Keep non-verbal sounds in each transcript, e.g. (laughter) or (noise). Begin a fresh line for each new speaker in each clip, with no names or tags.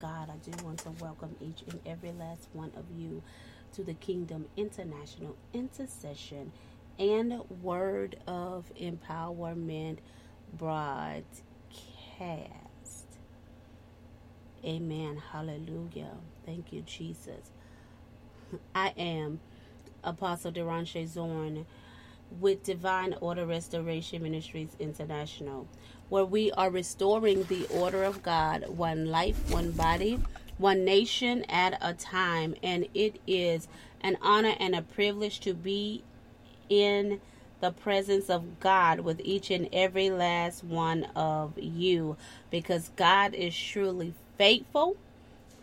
God, I do want to welcome each and every last one of you to the Kingdom International Intercession and Word of Empowerment broadcast. Amen. Hallelujah. Thank you, Jesus. I am Apostle Deranche Zorn with Divine Order Restoration Ministries International, where we are restoring the order of God, one life, one body, one nation at a time. And it is an honor and a privilege to be in the presence of God with each and every last one of you because God is truly faithful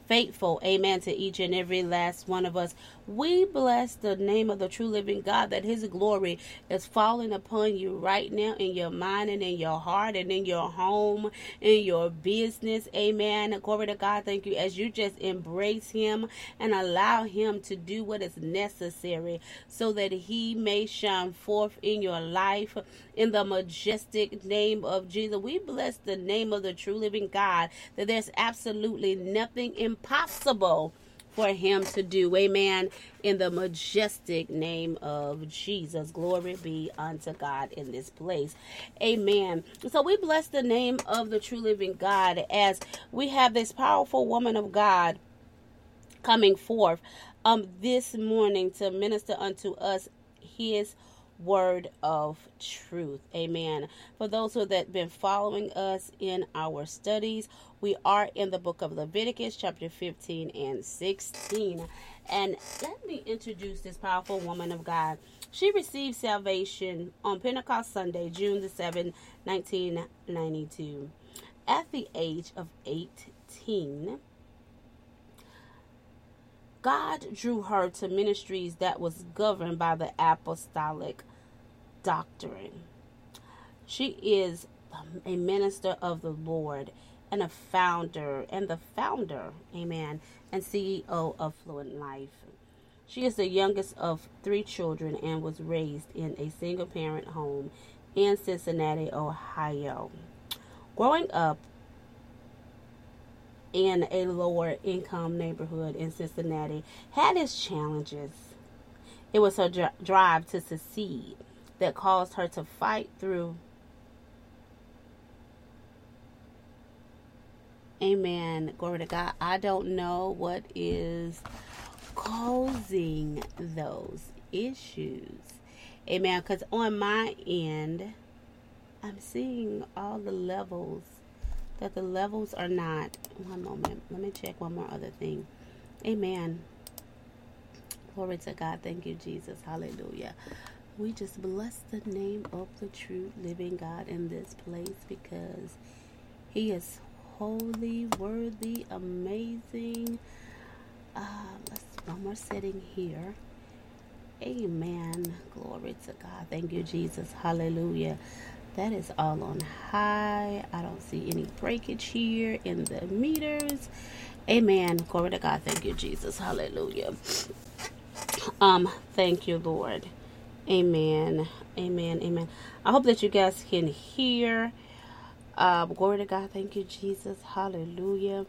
faithful. Amen. To each and every last one of us. We bless the name of the true living God that His glory is falling upon you right now in your mind and in your heart and in your home, in your business. Amen. Glory to God. Thank you. As you just embrace Him and allow Him to do what is necessary so that He may shine forth in your life in the majestic name of Jesus. We bless the name of the true living God that there's absolutely nothing impossible for him to do. Amen. In the majestic name of Jesus. Glory be unto God in this place. Amen. So we bless the name of the true living God as we have this powerful woman of God coming forth um this morning to minister unto us his word of truth. Amen. For those who have been following us in our studies, we are in the book of Leviticus, chapter 15 and 16. And let me introduce this powerful woman of God. She received salvation on Pentecost Sunday, June the 7th, 1992. At the age of 18, God drew her to ministries that was governed by the apostolic doctrine. She is a minister of the Lord and a founder and the founder, amen, and CEO of Fluent Life. She is the youngest of three children and was raised in a single parent home in Cincinnati, Ohio. Growing up, in a lower income neighborhood in Cincinnati had its challenges. It was her dr- drive to succeed that caused her to fight through. Amen. Glory to God. I don't know what is causing those issues. Amen. Because on my end, I'm seeing all the levels that the levels are not. One moment. Let me check one more other thing. Amen. Glory to God. Thank you, Jesus. Hallelujah. We just bless the name of the true living God in this place because He is holy, worthy, amazing. Uh, let's one more setting here. Amen. Glory to God. Thank you, Jesus. Hallelujah. That is all on high. I don't see any breakage here in the meters. Amen. Glory to God. Thank you, Jesus. Hallelujah. Um, thank you, Lord. Amen. Amen. Amen. I hope that you guys can hear. Um, glory to God. Thank you, Jesus. Hallelujah.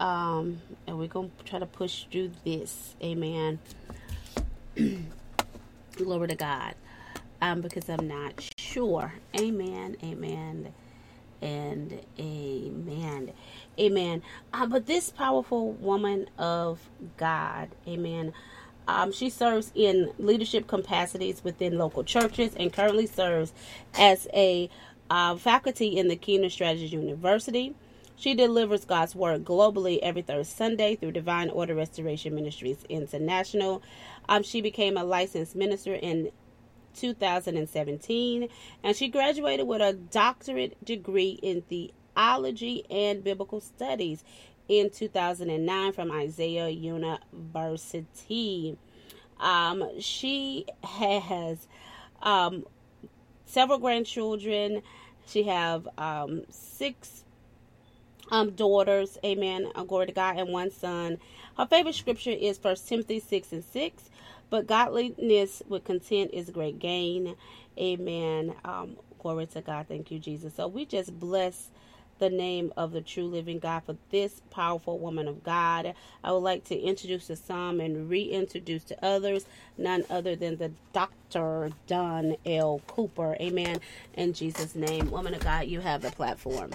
Um, and we're gonna try to push through this. Amen. (clears throat) glory to God. Um, because I'm not sure. Amen. Amen. And amen. Amen. Uh, but this powerful woman of God, amen. Um, she serves in leadership capacities within local churches and currently serves as a uh, faculty in the Kingdom Strategies University. She delivers God's word globally every third Sunday through Divine Order Restoration Ministries International. Um, she became a licensed minister in 2017, and she graduated with a doctorate degree in theology and biblical studies in 2009 from Isaiah University. Um, she has um, several grandchildren. She have um, six um, daughters, amen, glory to God, and one son. Her favorite scripture is First Timothy 6 and 6. But godliness with content is great gain. Amen. Um, glory to God. Thank you, Jesus. So we just bless the name of the true living God for this powerful woman of God. I would like to introduce to some and reintroduce to others none other than the Dr. Dawn L. Cooper. Amen. In Jesus' name. Woman of God, you have the platform.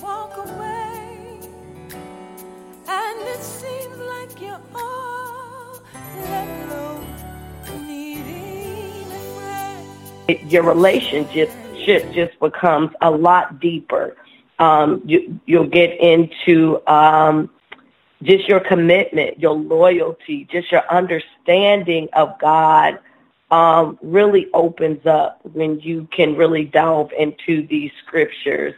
Walk away and it seems like you're all
your relationship ship just becomes a lot deeper. Um, you, you'll get into um, just your commitment, your loyalty, just your understanding of God um, really opens up when you can really delve into these scriptures.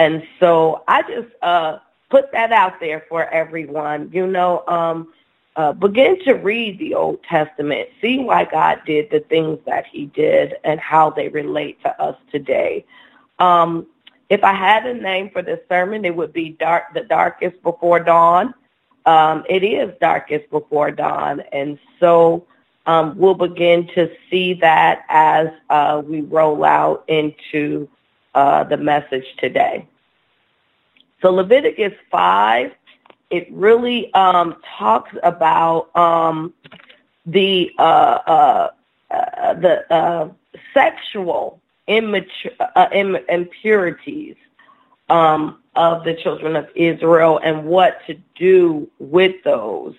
And so I just uh, put that out there for everyone. You know, um, uh, begin to read the Old Testament, see why God did the things that he did and how they relate to us today. Um, if I had a name for this sermon, it would be dark, the darkest before dawn. Um, it is darkest before dawn. And so um, we'll begin to see that as uh, we roll out into uh, the message today. So Leviticus 5, it really um, talks about um, the uh, uh, uh, the uh, sexual immature, uh, im- impurities um, of the children of Israel and what to do with those.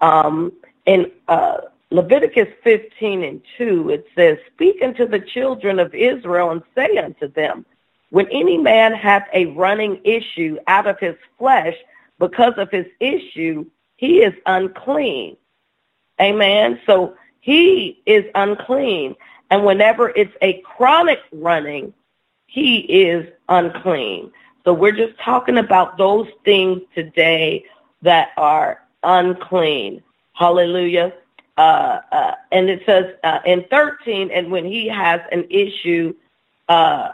Um, in uh, Leviticus 15 and 2, it says, Speak unto the children of Israel and say unto them, When any man hath a running issue out of his flesh because of his issue, he is unclean. Amen. So he is unclean. And whenever it's a chronic running, he is unclean. So we're just talking about those things today that are unclean. Hallelujah. Uh, uh, and it says uh, in 13, and when he has an issue, uh,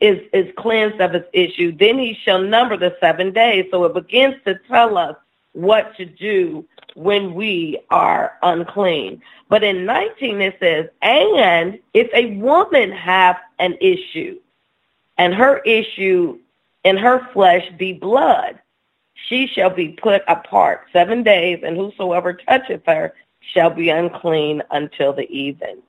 is is cleansed of his issue, then he shall number the seven days. So it begins to tell us what to do when we are unclean. But in 19 it says, and if a woman have an issue, and her issue in her flesh be blood, she shall be put apart seven days, and whosoever toucheth her shall be unclean until the even.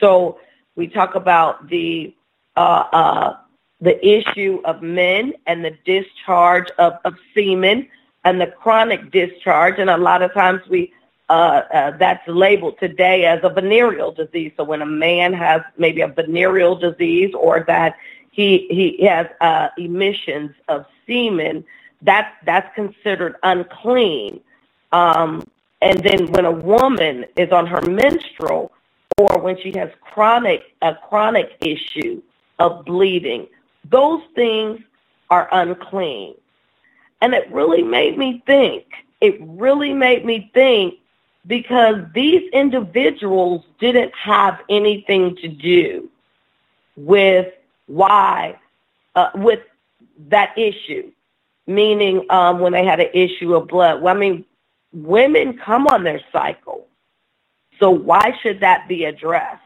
So we talk about the uh, uh, the issue of men and the discharge of, of semen and the chronic discharge, and a lot of times we uh, uh, that's labeled today as a venereal disease. So when a man has maybe a venereal disease or that he he has uh, emissions of semen, that's that's considered unclean. Um, and then when a woman is on her menstrual or when she has chronic a chronic issue of bleeding, those things are unclean. And it really made me think. It really made me think because these individuals didn't have anything to do with why, uh, with that issue, meaning um, when they had an issue of blood. Well, I mean, women come on their cycle. So why should that be addressed?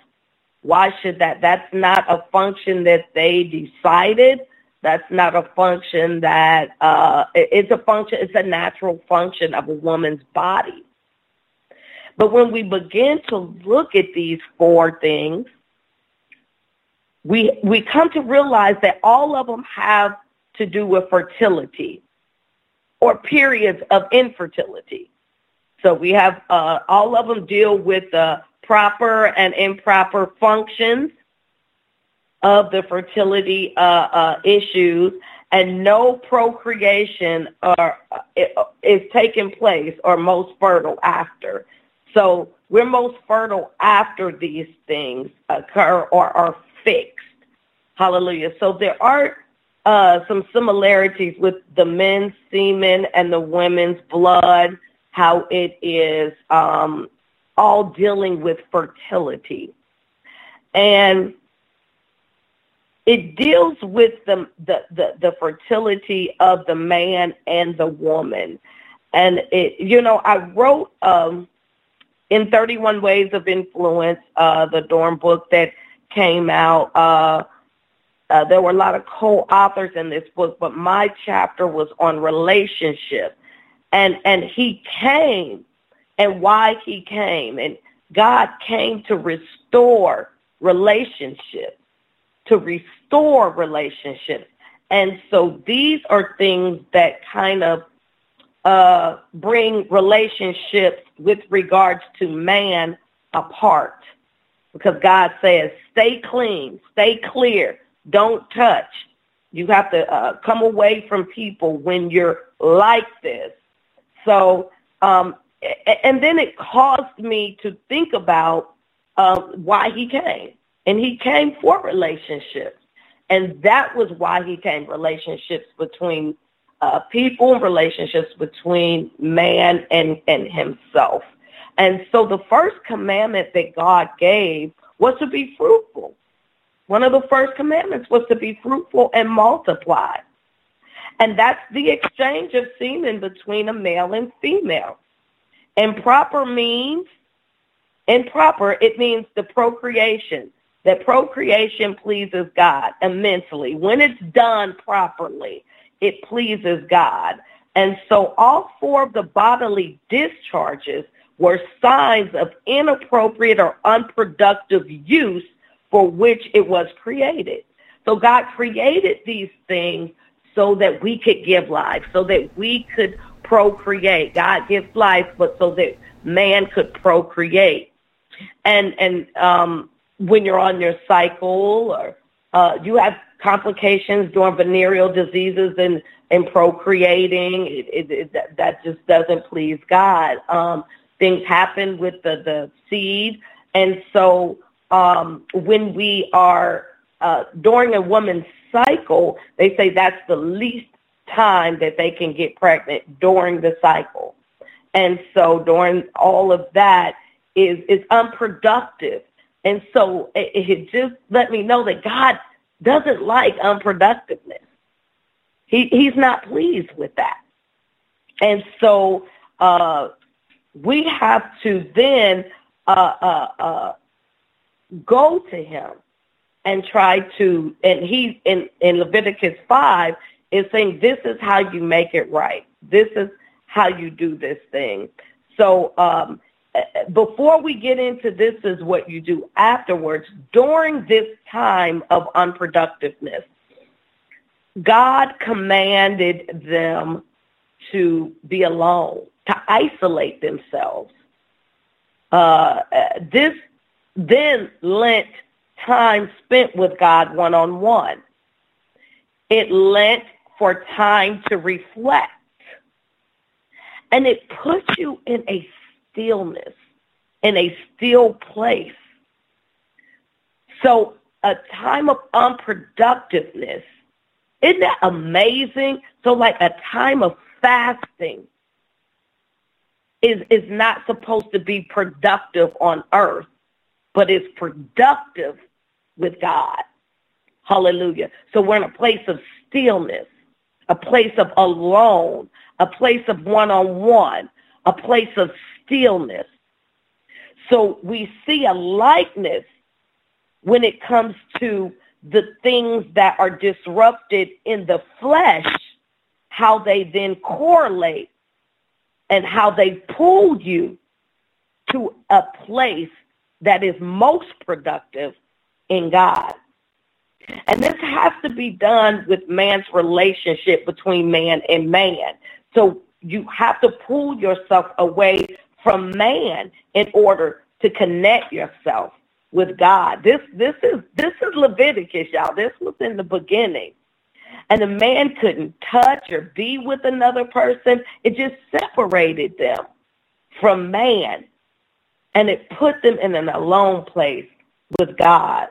Why should that? That's not a function that they decided. That's not a function that uh, it's a function. It's a natural function of a woman's body. But when we begin to look at these four things, we we come to realize that all of them have to do with fertility or periods of infertility. So we have uh, all of them deal with the proper and improper functions of the fertility uh, uh, issues, and no procreation are, uh, is taking place or most fertile after. So we're most fertile after these things occur or are fixed. Hallelujah. So there are uh, some similarities with the men's semen and the women's blood, how it is um, all dealing with fertility. And it deals with the, the, the, the fertility of the man and the woman. And it, you know, I wrote um, in 31 Ways of Influence, uh, the D.O.R.M book that came out. Uh, uh, there were a lot of co-authors in this book, but my chapter was on relationship, and and he came, and why he came, and God came to restore relationships, to restore relationships, and so these are things that kind of uh, bring relationships with regards to man apart. Because God says, stay clean, stay clear, don't touch. You have to uh, come away from people when you're like this. So, um, and then it caused me to think about uh, why he came. And he came for relationships. And that was why he came, relationships between uh, people and relationships between man and, and himself. And so the first commandment that God gave was to be fruitful. One of the first commandments was to be fruitful and multiply. And that's the exchange of semen between a male and female. Improper means, improper, it means the procreation. That procreation pleases God immensely when it's done properly it pleases God. And so all four of the bodily discharges were signs of inappropriate or unproductive use for which it was created. So God created these things so that we could give life, so that we could procreate. God gives life, but so that man could procreate. And and um, when you're on your cycle, or uh, you have complications during venereal diseases and, and procreating. It, it, it, that just doesn't please God. Um, things happen with the, the seed. And so um, when we are uh, during a woman's cycle, they say that's the least time that they can get pregnant during the cycle. And so during all of that is, is unproductive. And so it, it just let me know that God doesn't like unproductiveness. He, he's not pleased with that. And so uh, we have to then uh, uh, uh, go to him and try to, and he in, in Leviticus 5 is saying, this is how you make it right. This is how you do this thing. So um, before we get into this is what you do afterwards, during this time of unproductiveness, God commanded them to be alone, to isolate themselves. Uh, this then lent time spent with God one on one. It lent for time to reflect. And it puts you in a stillness, in a still place. So a time of unproductiveness, isn't that amazing? So like a time of fasting is, is not supposed to be productive on earth, but is productive with God. Hallelujah. So we're in a place of stillness, a place of alone, a place of one-on-one, a place of stillness. So we see a likeness when it comes to the things that are disrupted in the flesh, how they then correlate and how they pull you to a place that is most productive in God. And this has to be done with man's relationship between man and man. So you have to pull yourself away from man in order to connect yourself with God. This this is this is Leviticus, y'all. This was in the beginning. And the man couldn't touch or be with another person. It just separated them from man. And it put them in an alone place with God.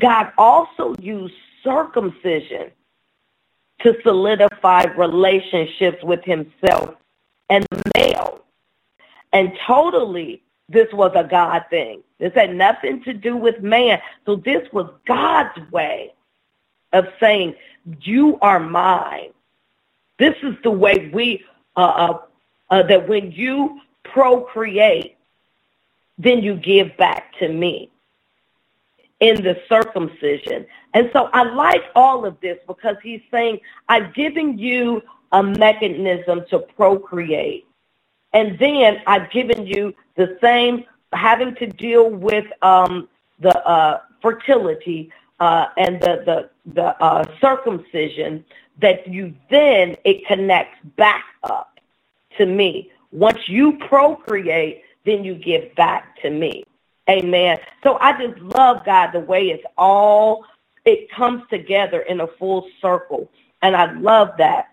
God also used circumcision to solidify relationships with himself and the male. And totally, this was a God thing. This had nothing to do with man. So this was God's way of saying, you are mine. This is the way we, uh, uh, uh, that when you procreate, then you give back to me in the circumcision. And so I like all of this because he's saying, I've given you a mechanism to procreate. And then I've given you the same having to deal with um, the uh, fertility uh, and the the, the uh, circumcision that you then it connects back up to me. Once you procreate, then you give back to me. Amen. So I just love God the way it's all, it comes together in a full circle. And I love that.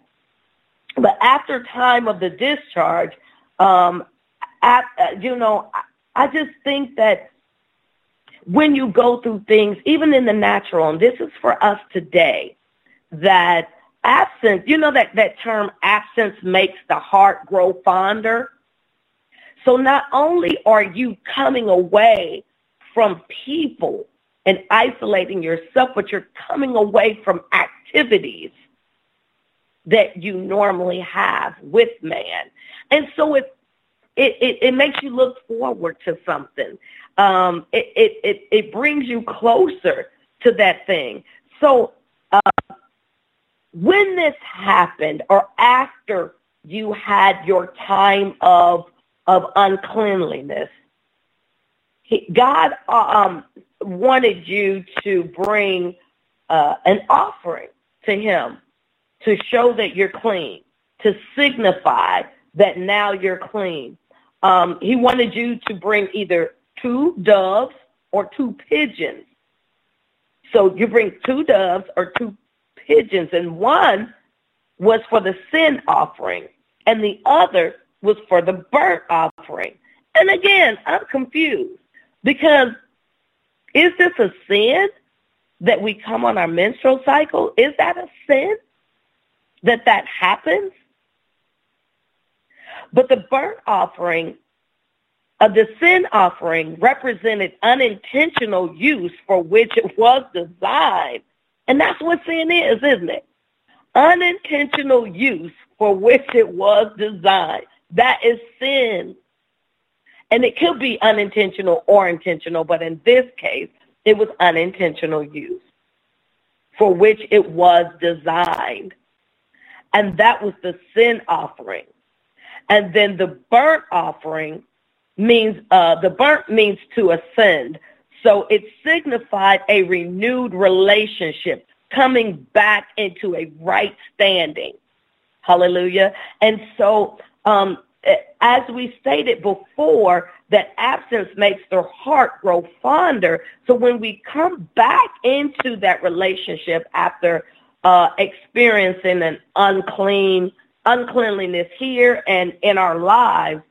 But after time of the discharge, um, uh, you know, I, I just think that when you go through things, even in the natural, and this is for us today, that absence, you know that, that term absence makes the heart grow fonder. So not only are you coming away from people and isolating yourself, but you're coming away from activities that you normally have with man. And so it, it, it, it makes you look forward to something. Um, it, it, it, it brings you closer to that thing. So uh, when this happened or after you had your time of of uncleanliness. God um, wanted you to bring uh, an offering to him to show that you're clean, to signify that now you're clean. Um, he wanted you to bring either two doves or two pigeons. So you bring two doves or two pigeons, and one was for the sin offering, and the other was for the burnt offering. And again, I'm confused because is this a sin that we come on our menstrual cycle? Is that a sin that that happens? But the burnt offering of the sin offering represented unintentional use for which it was designed. And that's what sin is, isn't it? Unintentional use for which it was designed. That is sin. And it could be unintentional or intentional, but in this case, it was unintentional use for which it was designed. And that was the sin offering. And then the burnt offering means, uh, the burnt means to ascend. So it signified a renewed relationship, coming back into a right standing. Hallelujah. And so, um, as we stated before, that absence makes their heart grow fonder. So when we come back into that relationship after uh, experiencing an unclean uncleanliness here and in our lives,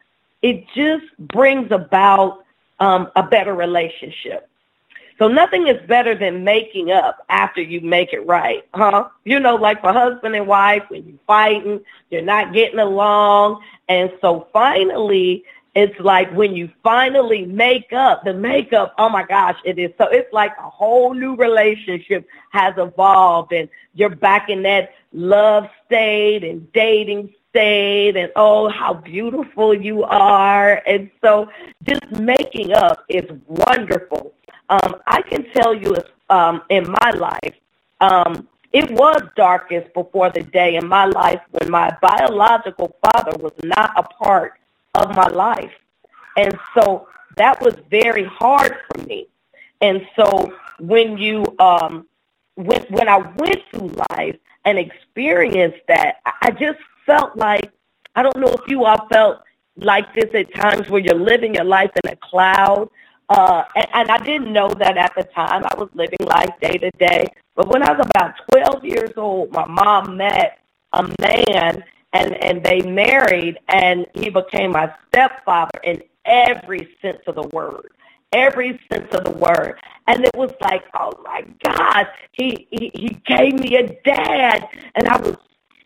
it just brings about um, a better relationship. So nothing is better than making up after you make it right, huh? You know, like for husband and wife, when you're fighting, you're not getting along. And so finally, it's like when you finally make up, the makeup, oh my gosh, it is so, it's like a whole new relationship has evolved and you're back in that love state and dating state and oh, how beautiful you are. And so just making up is wonderful. Um, I can tell you um, in my life, um, it was darkest before the day in my life when my biological father was not a part of my life. And so that was very hard for me. And so when you, um, when, when I went through life and experienced that, I just felt like, I don't know if you all felt like this at times where you're living your life in a cloud uh, and, and I didn't know that at the time. I was living life day to day. But when I was about 12 years old, my mom met a man and, and they married and he became my stepfather in every sense of the word. Every sense of the word. And it was like, oh my God, he, he, he gave me a dad. And I was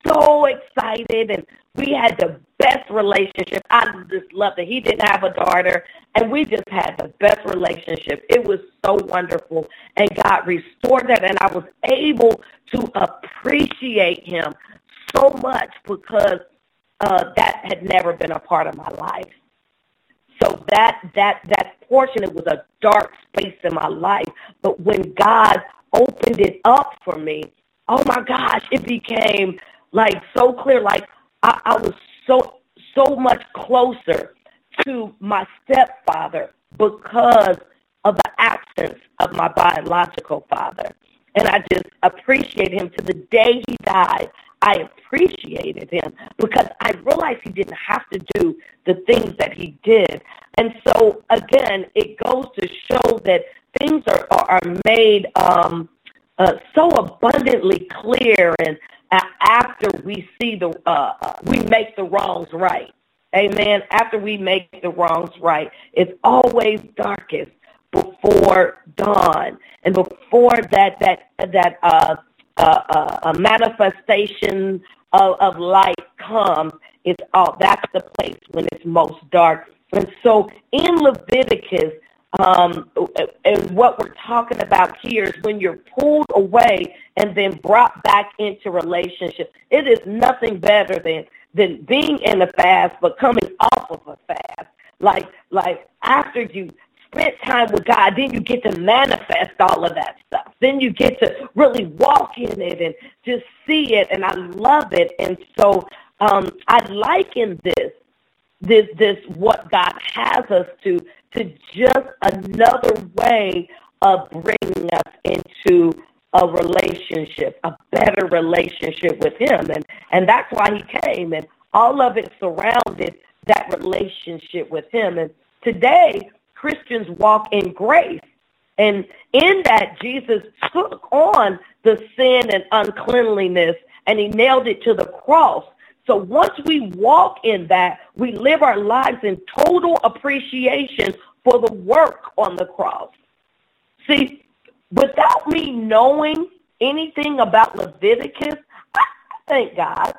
so excited and we had the best relationship. I just loved it. He didn't have a daughter, and we just had the best relationship. It was so wonderful, and God restored that, and I was able to appreciate him so much because uh, that had never been a part of my life. So that that that portion, it was a dark space in my life. But when God opened it up for me, oh my gosh, it became like so clear. Like I, I was so so much closer to my stepfather because of the absence of my biological father. And I just appreciate him to the day he died. I appreciated him because I realized he didn't have to do the things that he did. And so, again, it goes to show that things are, are made um, uh, so abundantly clear and after we see the uh, uh, we make the wrongs right. Amen. After we make the wrongs right, it's always darkest before dawn, and before that that that uh, uh, uh, a manifestation of, of light comes, it's all that's the place when it's most dark. And so in Leviticus, um, and what we're talking about here is when you're pulled away and then brought back into relationship. It is nothing better than than being in a fast but coming off of a fast. Like like after you spent time with God, then you get to manifest all of that stuff. Then you get to really walk in it and just see it, and I love it. And so um, I liken this this this what God has us to to just another way of bringing us into a relationship, a better relationship with him. And, and that's why he came. And all of it surrounded that relationship with him. And today, Christians walk in grace. And in that, Jesus took on the sin and uncleanliness and he nailed it to the cross. So once we walk in that, we live our lives in total appreciation for the work on the cross. See, without me knowing anything about Leviticus, I thank God.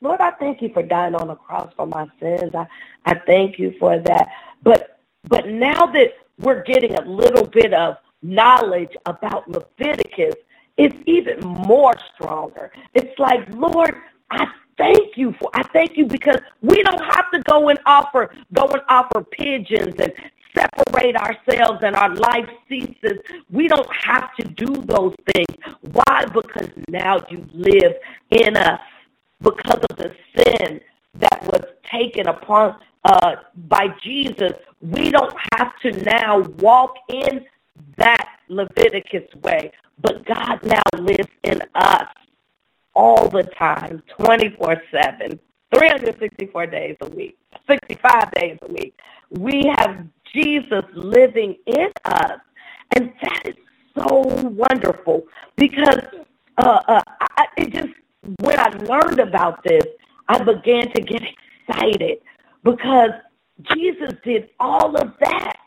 Lord, I thank you for dying on the cross for my sins. I, I thank you for that. But but now that we're getting a little bit of knowledge about Leviticus, it's even more stronger. It's like, Lord, I thank you for I thank you because we don't have to go and offer go and offer pigeons and separate ourselves and our life ceases. We don't have to do those things. Why? Because now you live in us because of the sin that was taken upon uh, by Jesus. We don't have to now walk in that Leviticus way, but God now lives in us all the time, 24 7, 364 days a week, 65 days a week. We have Jesus living in us. And that is so wonderful because uh, uh, I, it just, when I learned about this, I began to get excited because Jesus did all of that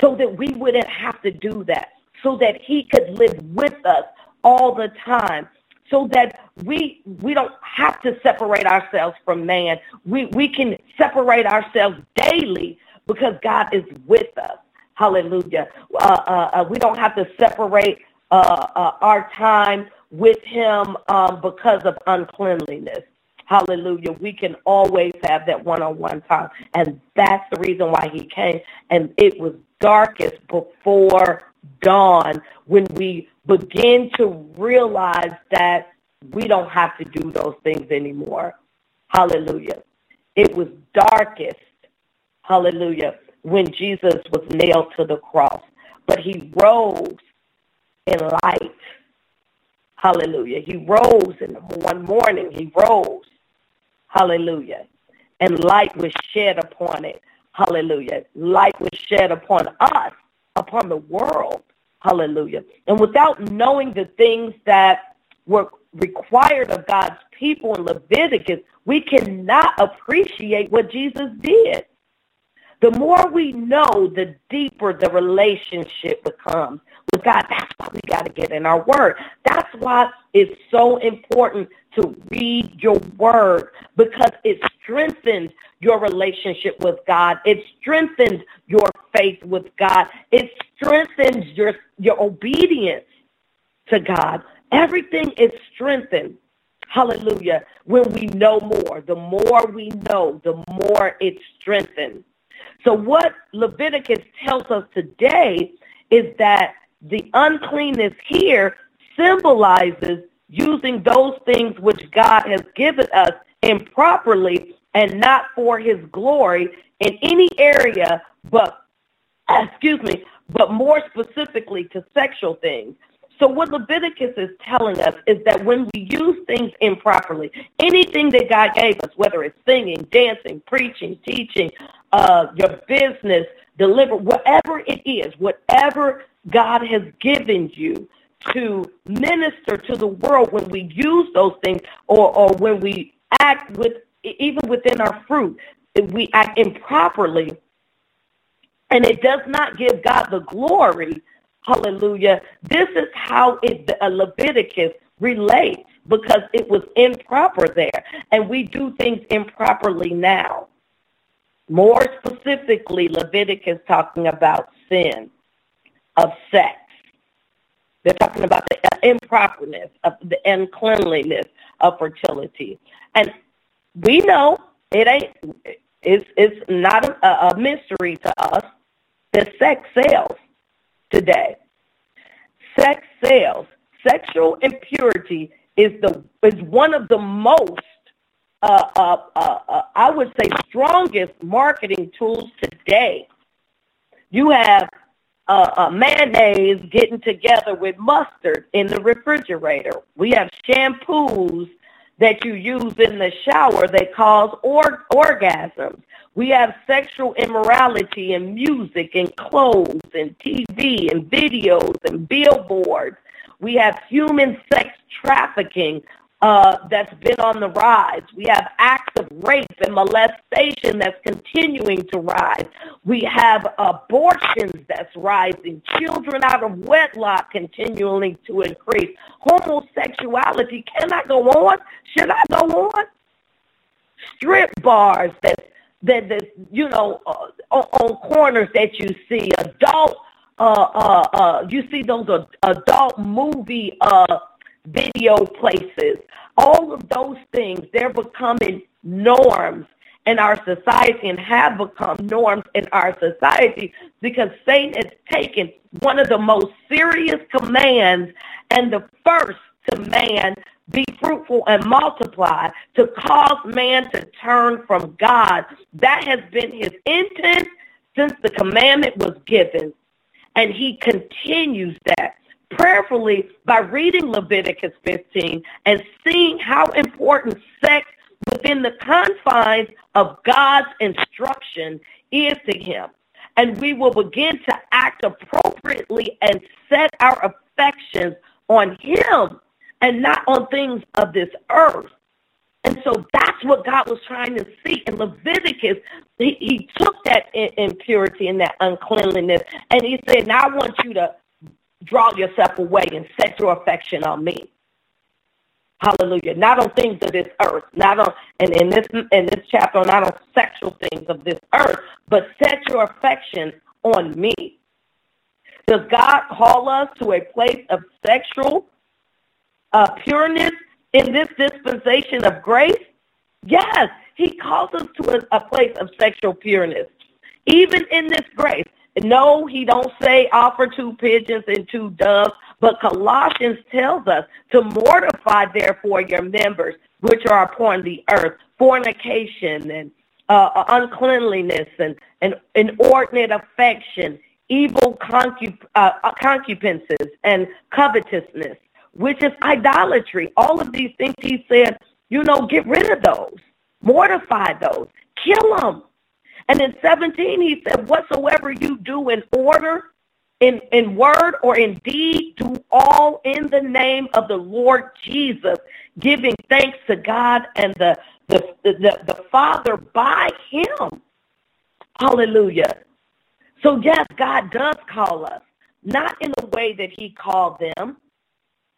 so that we wouldn't have to do that, so that he could live with us all the time so that we we don't have to separate ourselves from man. We we can separate ourselves daily because God is with us. Hallelujah. Uh, uh, uh, we don't have to separate uh, uh, our time with Him um, because of uncleanliness. Hallelujah. We can always have that one on one time. And that's the reason why He came. And it was darkest before dawn when we begin to realize that we don't have to do those things anymore. Hallelujah. It was darkest, hallelujah, when Jesus was nailed to the cross. But he rose in light. Hallelujah. He rose in one morning. He rose. Hallelujah. And light was shed upon it. Hallelujah. Light was shed upon us, upon the world. Hallelujah. And without knowing the things that were required of God's people in Leviticus, we cannot appreciate what Jesus did. The more we know, the deeper the relationship becomes with God. That's why we got to get in our word. That's why it's so important to read your word because it strengthens your relationship with God. It strengthens your faith with God. It strengthens your, your obedience to God. Everything is strengthened. Hallelujah. When we know more, the more we know, the more it's strengthened. So, what Leviticus tells us today is that the uncleanness here symbolizes using those things which God has given us improperly and not for his glory in any area but excuse me but more specifically to sexual things. So what Leviticus is telling us is that when we use things improperly, anything that God gave us, whether it's singing, dancing, preaching, teaching, uh, your business, deliver, whatever it is, whatever God has given you to minister to the world, when we use those things or, or when we act with, even within our fruit, we act improperly, and it does not give God the glory, Hallelujah. This is how it, uh, Leviticus relates because it was improper there. And we do things improperly now. More specifically, Leviticus talking about sin of sex. They're talking about the uh, improperness of the uncleanliness of fertility. And we know it ain't, it's, it's not a, a mystery to us that sex sells today. Sex sales, sexual impurity is the is one of the most uh, uh, uh, uh, I would say strongest marketing tools today. You have uh, uh, mayonnaise getting together with mustard in the refrigerator. We have shampoos that you use in the shower that cause or- orgasms. We have sexual immorality in music and clothes and TV and videos and billboards. We have human sex trafficking uh, that's been on the rise. We have acts of rape and molestation that's continuing to rise. We have abortions that's rising, children out of wedlock continuing to increase. Homosexuality cannot go on. Should I go on? Strip bars that that that you know uh, on corners that you see adult uh uh uh you see those adult movie uh video places all of those things they're becoming norms in our society and have become norms in our society because Satan has taken one of the most serious commands and the first to man be fruitful and multiply to cause man to turn from God. That has been his intent since the commandment was given. And he continues that prayerfully by reading Leviticus 15 and seeing how important sex within the confines of God's instruction is to him. And we will begin to act appropriately and set our affections on him and not on things of this earth. And so that's what God was trying to see. In Leviticus, he, he took that impurity and that uncleanliness and he said, Now I want you to draw yourself away and set your affection on me. Hallelujah. Not on things of this earth, not on and in this in this chapter, not on sexual things of this earth, but set your affection on me. Does God call us to a place of sexual uh, pureness in this dispensation of grace? Yes, He calls us to a, a place of sexual pureness, even in this grace. No, he don't say offer two pigeons and two doves, but Colossians tells us to mortify therefore your members which are upon the earth, fornication and uh, uncleanliness and, and inordinate affection, evil concup- uh, concupiscences and covetousness, which is idolatry. All of these things he said, you know, get rid of those, mortify those, kill them. And in 17, he said, whatsoever you do in order, in, in word or in deed, do all in the name of the Lord Jesus, giving thanks to God and the, the, the, the Father by him. Hallelujah. So yes, God does call us, not in the way that he called them.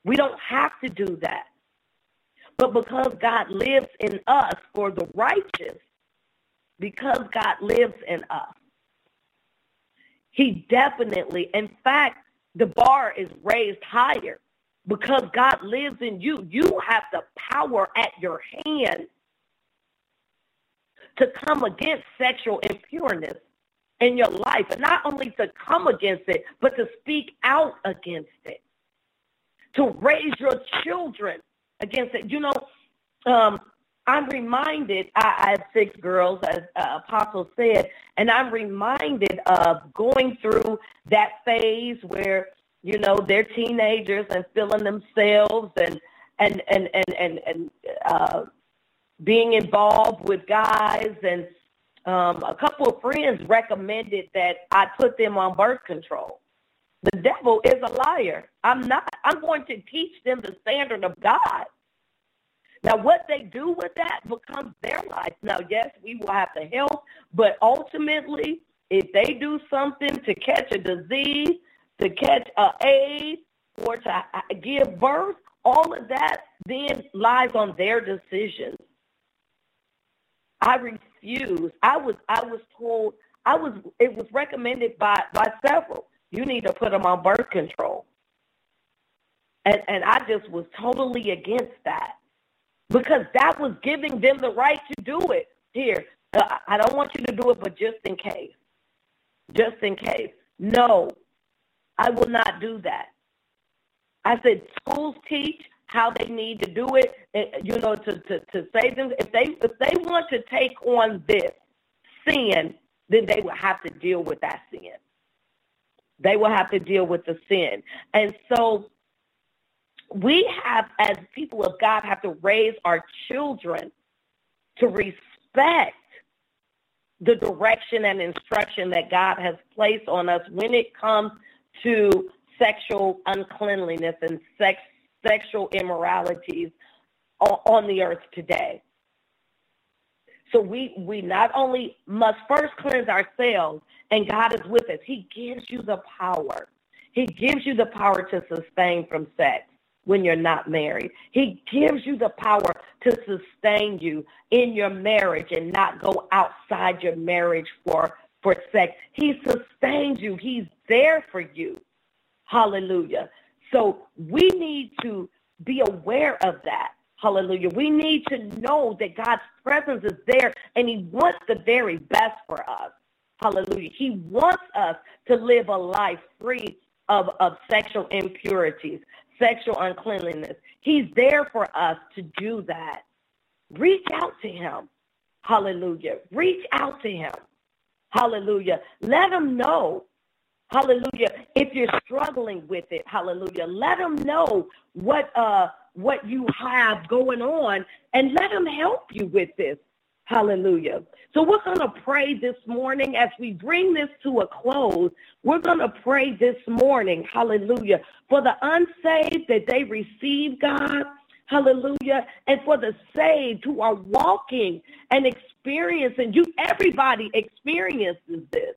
We don't have to do that. But because God lives in us for the righteous, because God lives in us. He definitely, in fact, the bar is raised higher because God lives in you. You have the power at your hand to come against sexual impureness in your life. And not only to come against it, but to speak out against it. To raise your children against it. You know, um, I'm reminded, I, I have six girls, as uh, Apostle said, and I'm reminded of going through that phase where, you know, they're teenagers and feeling themselves and, and, and, and, and, and uh, being involved with guys. And um, a couple of friends recommended that I put them on birth control. The devil is a liar. I'm not. I'm going to teach them the standard of God. Now, what they do with that becomes their life. Now, yes, we will have to help, but ultimately, if they do something to catch a disease, to catch a AIDS, or to uh, give birth, all of that then lies on their decisions. I refuse. I was I was told I was it was recommended by by several. You need to put them on birth control. And and I just was totally against that because that was giving them the right to do it. Here, uh, I don't want you to do it, but just in case. Just in case. No, I will not do that. I said schools teach how they need to do it, eh, you know, to, to, to save them. If they if they want to take on this sin, then they will have to deal with that sin. They will have to deal with the sin. And so we have, as people of God, have to raise our children to respect the direction and instruction that God has placed on us when it comes to sexual uncleanliness and sex, sexual immoralities on the earth today. So we, we not only must first cleanse ourselves, and God is with us. He gives you the power. He gives you the power to sustain from sex when you're not married. He gives you the power to sustain you in your marriage and not go outside your marriage for, for sex. He sustains you. He's there for you. Hallelujah. So we need to be aware of that. Hallelujah. We need to know that God's presence is there and he wants the very best for us. Hallelujah. He wants us to live a life free of, of sexual impurities, sexual uncleanliness. He's there for us to do that. Reach out to him. Hallelujah. Reach out to him. Hallelujah. Let him know. Hallelujah. If you're struggling with it, hallelujah. Let him know what uh what you have going on and let him help you with this. Hallelujah. So we're going to pray this morning as we bring this to a close. We're going to pray this morning, hallelujah, for the unsaved that they receive God, hallelujah, and for the saved who are walking and experiencing. You, everybody experiences this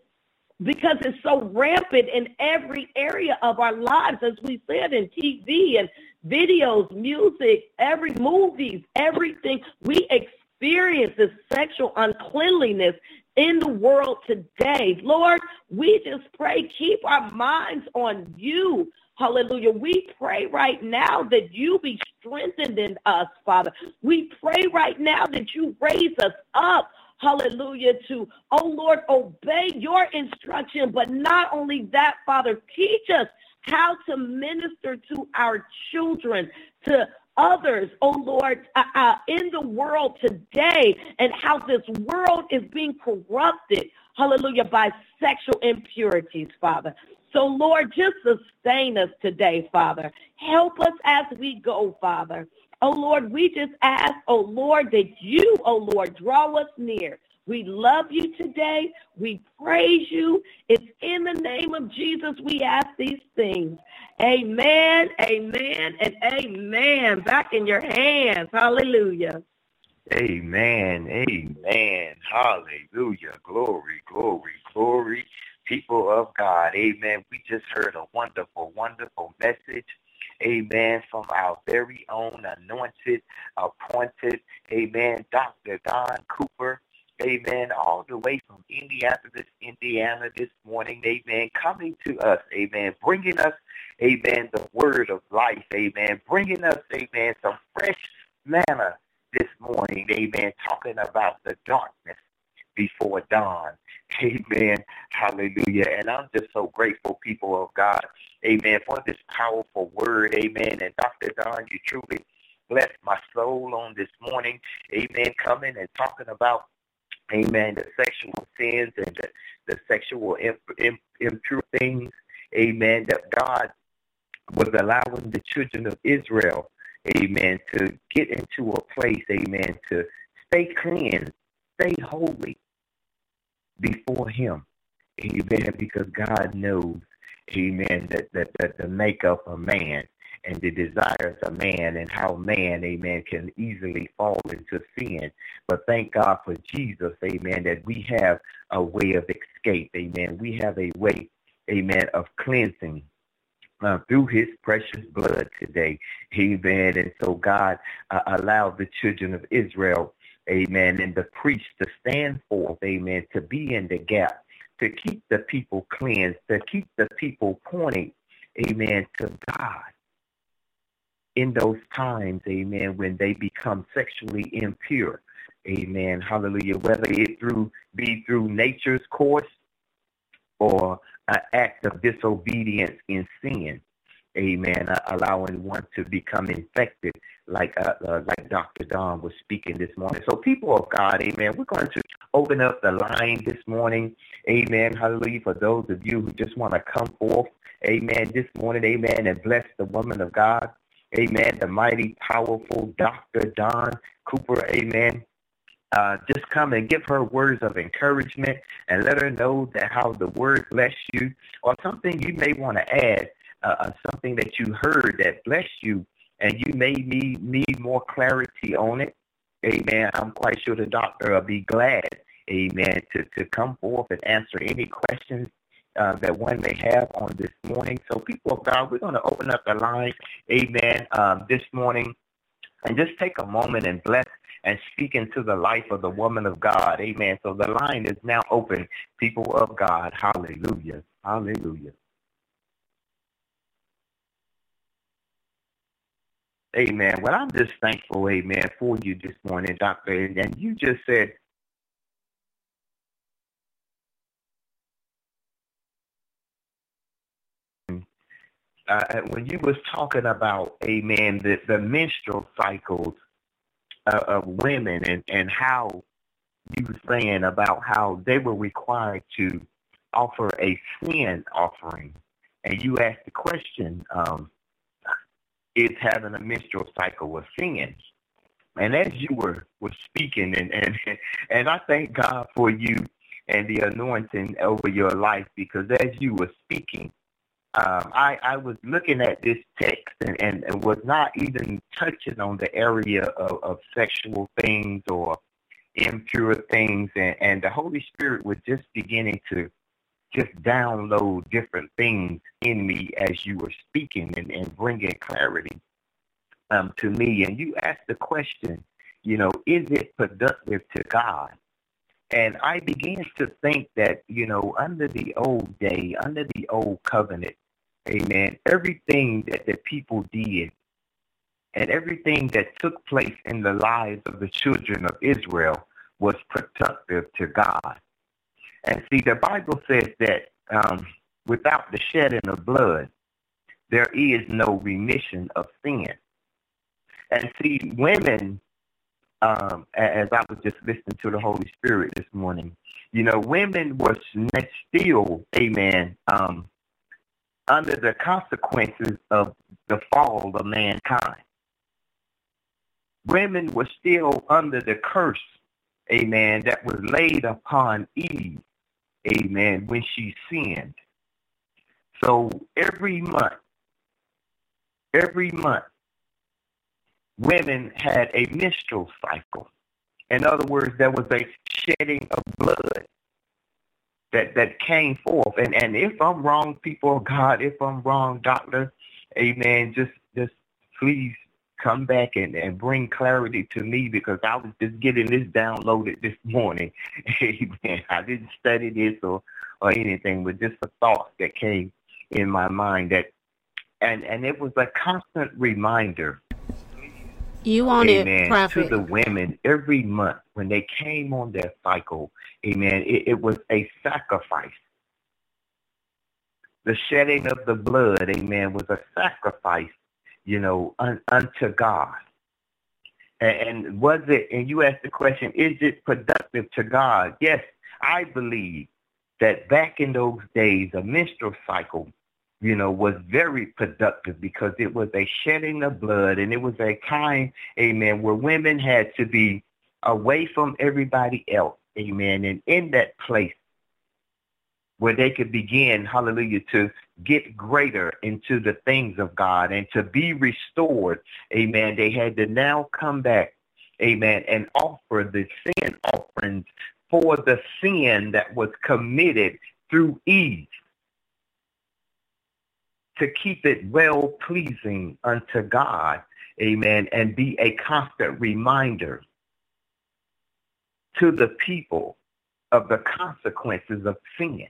because it's so rampant in every area of our lives, as we said in TV and videos, music, every movies, everything. We experience this sexual uncleanliness in the world today. Lord, we just pray, keep our minds on you. Hallelujah. We pray right now that you be strengthened in us, Father. We pray right now that you raise us up hallelujah, to, oh Lord, obey your instruction. But not only that, Father, teach us how to minister to our children, to others, oh Lord, uh, uh, in the world today, and how this world is being corrupted, hallelujah, by sexual impurities, Father. So, Lord, just sustain us today, Father. Help us as we go, Father. Oh Lord, we just ask, oh Lord, that you, oh Lord, draw us near. We love you today. We praise you. It's in the name of Jesus we ask these things. Amen, amen, and amen. Back in your hands. Hallelujah.
Amen, amen. Hallelujah. Glory, glory, glory. People of God. Amen. We just heard a wonderful, wonderful message amen, from our very own anointed, appointed, amen, Dr. Dawn Cooper, amen, all the way from Indianapolis, Indiana this morning, amen, coming to us, amen, bringing us, amen, the word of life, amen, bringing us, amen, some fresh manna this morning, amen, talking about the darkness before dawn. Amen. Hallelujah. And I'm just so grateful, people of God. Amen. For this powerful word. Amen. And Dr. Dawn, you truly blessed my soul on this morning. Amen. Coming and talking about, amen, the sexual sins and the, the sexual imp- impure things. Amen. That God was allowing the children of Israel, amen, to get into a place, amen, to stay clean, stay holy, before him. Amen. Because God knows, amen, that, that, that the makeup of man and the desires of man and how man, amen, can easily fall into sin. But thank God for Jesus, amen, that we have a way of escape, amen. We have a way, amen, of cleansing. Uh, through his precious blood today. Amen. And so God uh, allowed the children of Israel amen, and the priest to stand forth, amen, to be in the gap, to keep the people cleansed, to keep the people pointing, amen, to God. In those times, amen, when they become sexually impure, amen, hallelujah, whether it through be through nature's course or an act of disobedience in sin, amen, uh, allowing one to become infected, like uh, uh, like Dr. Dawn was speaking this morning. So, people of God, amen, we're going to open up the line this morning, amen, hallelujah, for those of you who just want to come forth, amen, this morning, amen, and bless the woman of God, amen, the mighty, powerful Dr. Dawn Cooper, amen. Uh, just come and give her words of encouragement and let her know that how the word bless you or something you may want to add uh, uh, something that you heard that blessed you and you may need, need more clarity on it, amen, I'm quite sure the doctor will be glad, amen, to, to come forth and answer any questions uh, that one may have on this morning. So, people of God, we're going to open up the line, amen, um, this morning and just take a moment and bless and speak into the life of the woman of God. Amen. So the line is now open, people of God. Hallelujah. Hallelujah. Amen. Well, I'm just thankful, amen, for you this morning, Doctor. And you just said uh, when you was talking about, amen, the, the menstrual cycles uh, of women and, and how you were saying about how they were required to offer a sin offering. And you asked the question, um, is having a menstrual cycle a sin? And as you were, were speaking, and, and, (laughs) and I thank God for you and the anointing over your life because as you were speaking, um, I, I was looking at this text and, and, and was not even touching on the area of, of sexual things or impure things. And, and the Holy Spirit was just beginning to just download different things in me as you were speaking and, and bringing clarity um, to me. And you asked the question, you know, is it productive to God? And I began to think that, you know, under the old day, under the old covenant, amen, everything that the people did and everything that took place in the lives of the children of Israel was productive to God. And see, the Bible says that um, without the shedding of blood, there is no remission of sin. And see, women, um, as I was just listening to the Holy Spirit this morning, you know, women were still, amen, um, under the consequences of the fall of mankind. Women were still under the curse, amen, that was laid upon Eve amen, when she sinned. So every month, every month, women had a menstrual cycle. In other words, there was a shedding of blood that, that came forth. And, and if I'm wrong, people of God, if I'm wrong, doctor, amen, just, just please come back and, and bring clarity to me because I was just getting this downloaded this morning. (laughs) Amen. I didn't study this or, or anything, but just a thought that came in my mind that and and it was a constant reminder.
You on
amen,
it, prophet.
to the women every month when they came on their cycle, amen. It, it was a sacrifice. The shedding of the blood, amen, was a sacrifice you know, un, unto God. And, and was it, and you asked the question, is it productive to God? Yes, I believe that back in those days, a menstrual cycle, you know, was very productive because it was a shedding of blood and it was a time, amen, where women had to be away from everybody else, amen, and in that place where they could begin, hallelujah, to get greater into the things of God and to be restored. Amen. They had to now come back, amen, and offer the sin offerings for the sin that was committed through Eve to keep it well pleasing unto God. Amen. And be a constant reminder to the people of the consequences of sin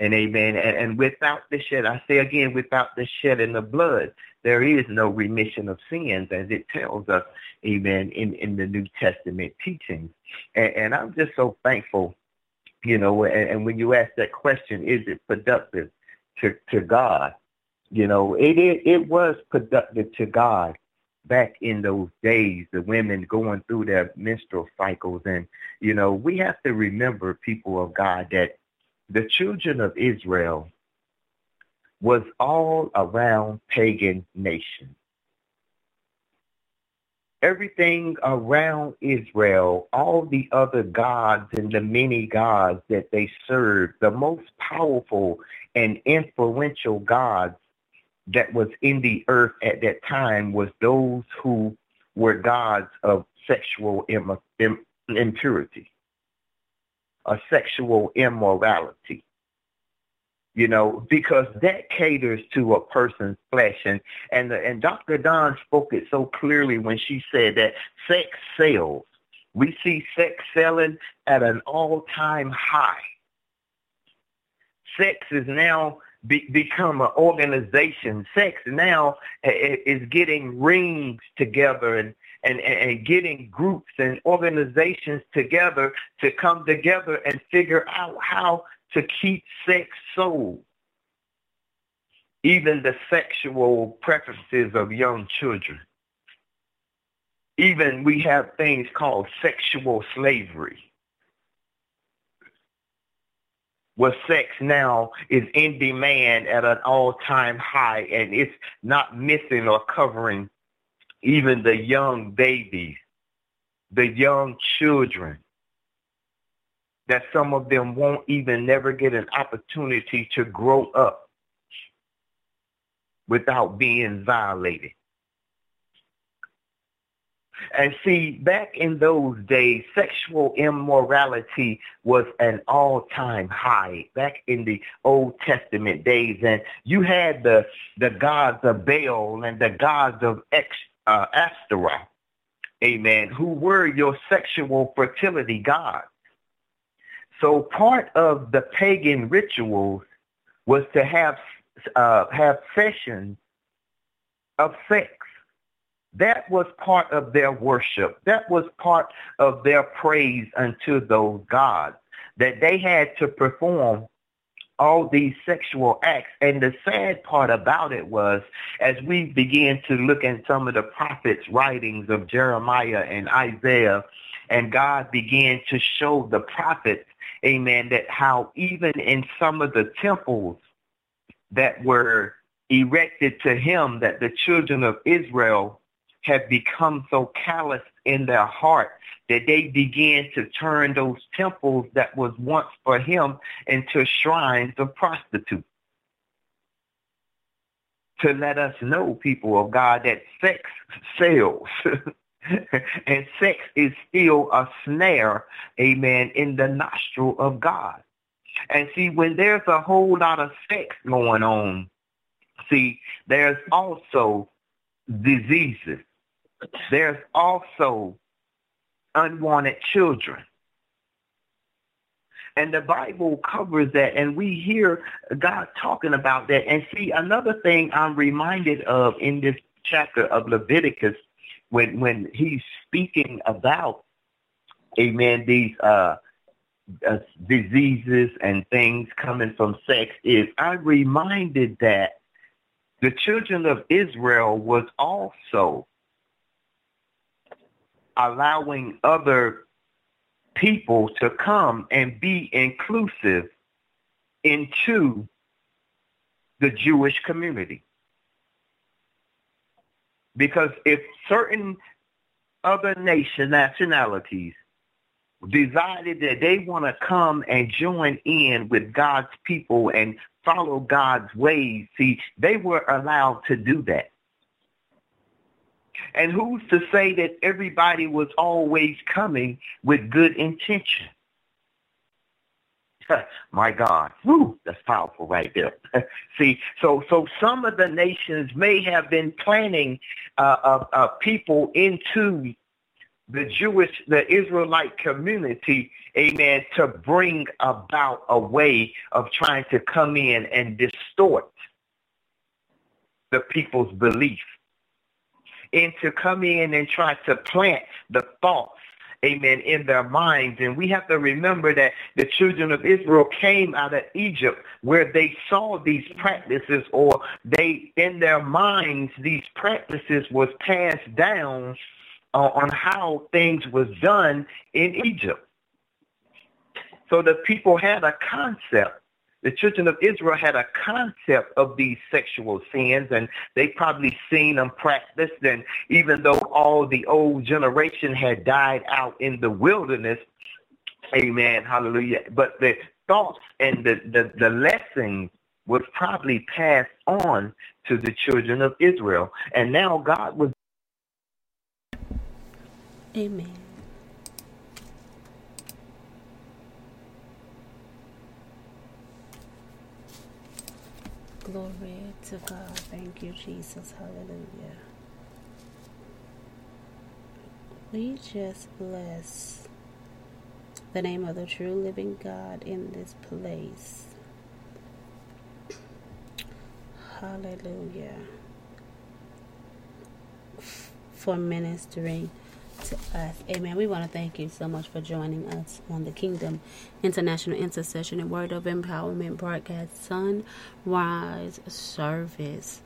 and amen. And, and without the shed, I say again, without the shed shedding of blood, there is no remission of sins, as it tells us, amen, in, in the New Testament teachings. And, and I'm just so thankful, you know, and, and when you ask that question, is it productive to, to God? You know, it, it, it was productive to God back in those days, the women going through their menstrual cycles. And, you know, we have to remember, people of God, that the children of Israel was all around pagan nations. Everything around Israel, all the other gods and the many gods that they served, the most powerful and influential gods that was in the earth at that time was those who were gods of sexual impurity a sexual immorality. You know, because that caters to a person's flesh. And, and, and Dr. Dawn spoke it so clearly when she said that sex sells. We see sex selling at an all-time high. Sex is now be, become an organization. Sex now eh, eh, is getting rings together and, and, and getting groups and organizations together to come together and figure out how to keep sex sold. Even the sexual preferences of young children. Even we have things called sexual slavery where sex now is in demand at an all-time high and it's not missing or covering even the young babies, the young children, that some of them won't even never get an opportunity to grow up without being violated. And see, back in those days, sexual immorality was an all-time high back in the Old Testament days. And you had the, the gods of Baal and the gods of Ex, uh, Ashtaroth, amen, who were your sexual fertility gods. So part of the pagan rituals was to have uh, have sessions of sex that was part of their worship. That was part of their praise unto those gods, that they had to perform all these sexual acts. And the sad part about it was, as we began to look at some of the prophets' writings of Jeremiah and Isaiah, and God began to show the prophets, amen, that how even in some of the temples that were erected to him, that the children of Israel have become so callous in their heart that they began to turn those temples that was once for him into shrines of prostitutes. To let us know, people of God, that sex sells. (laughs) and sex is still a snare, amen, in the nostril of God. And see, when there's a whole lot of sex going on, see, there's also diseases there's also unwanted children. And the Bible covers that, and we hear God talking about that. And see, another thing I'm reminded of in this chapter of Leviticus, when when he's speaking about, amen, these uh, uh, diseases and things coming from sex, is I'm reminded that the children of Israel was also allowing other people to come and be inclusive into the Jewish community. Because if certain other nation nationalities decided that they want to come and join in with God's people and follow God's ways, see, they were allowed to do that. And who's to say that everybody was always coming with good intention? (laughs) My God, Woo, that's powerful right there. (laughs) See, so so some of the nations may have been planning uh, uh, uh, people into the Jewish, the Israelite community, amen, to bring about a way of trying to come in and distort the people's belief and to come in and try to plant the thoughts amen, in their minds. And we have to remember that the children of Israel came out of Egypt where they saw these practices or they, in their minds, these practices was passed down uh, on how things was done in Egypt. So the people had a concept the children of Israel had a concept of these sexual sins and they probably seen them practiced and even though all the old generation had died out in the wilderness, amen, hallelujah, but the thoughts and the, the, the lessons was probably passed on to the children of Israel. And now God was
Amen. Glory to God. Thank you, Jesus. Hallelujah. We just bless the name of the true living God in this place. Hallelujah. For ministering to us. Amen. We want to thank you so much for joining us on the Kingdom International Intercession and Word of Empowerment broadcast Sunrise Service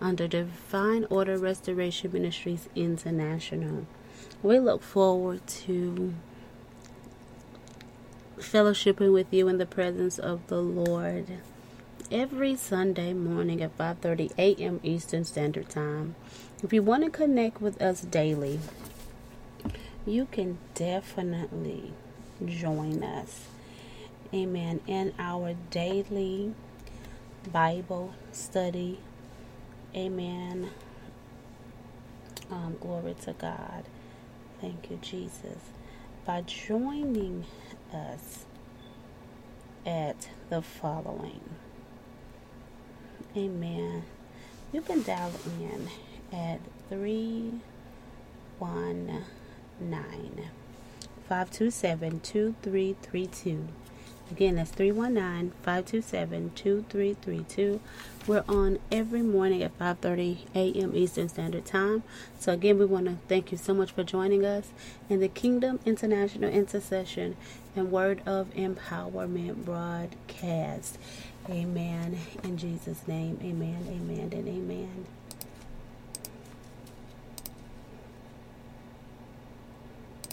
under Divine Order Restoration Ministries International. We look forward to fellowshipping with you in the presence of the Lord every Sunday morning at 5:30 a.m. Eastern Standard Time. If you want to connect with us daily, you can definitely join us. Amen. In our daily Bible study. Amen. Um, glory to God. Thank you, Jesus. By joining us at the following. Amen. You can dial in at 319 527 2332. Again, that's 319 527 2332. We're on every morning at 5:30 a.m. Eastern Standard Time. So again, we want to thank you so much for joining us in the Kingdom International Intercession and Word of Empowerment broadcast. Amen. In Jesus' name, amen, amen, and amen.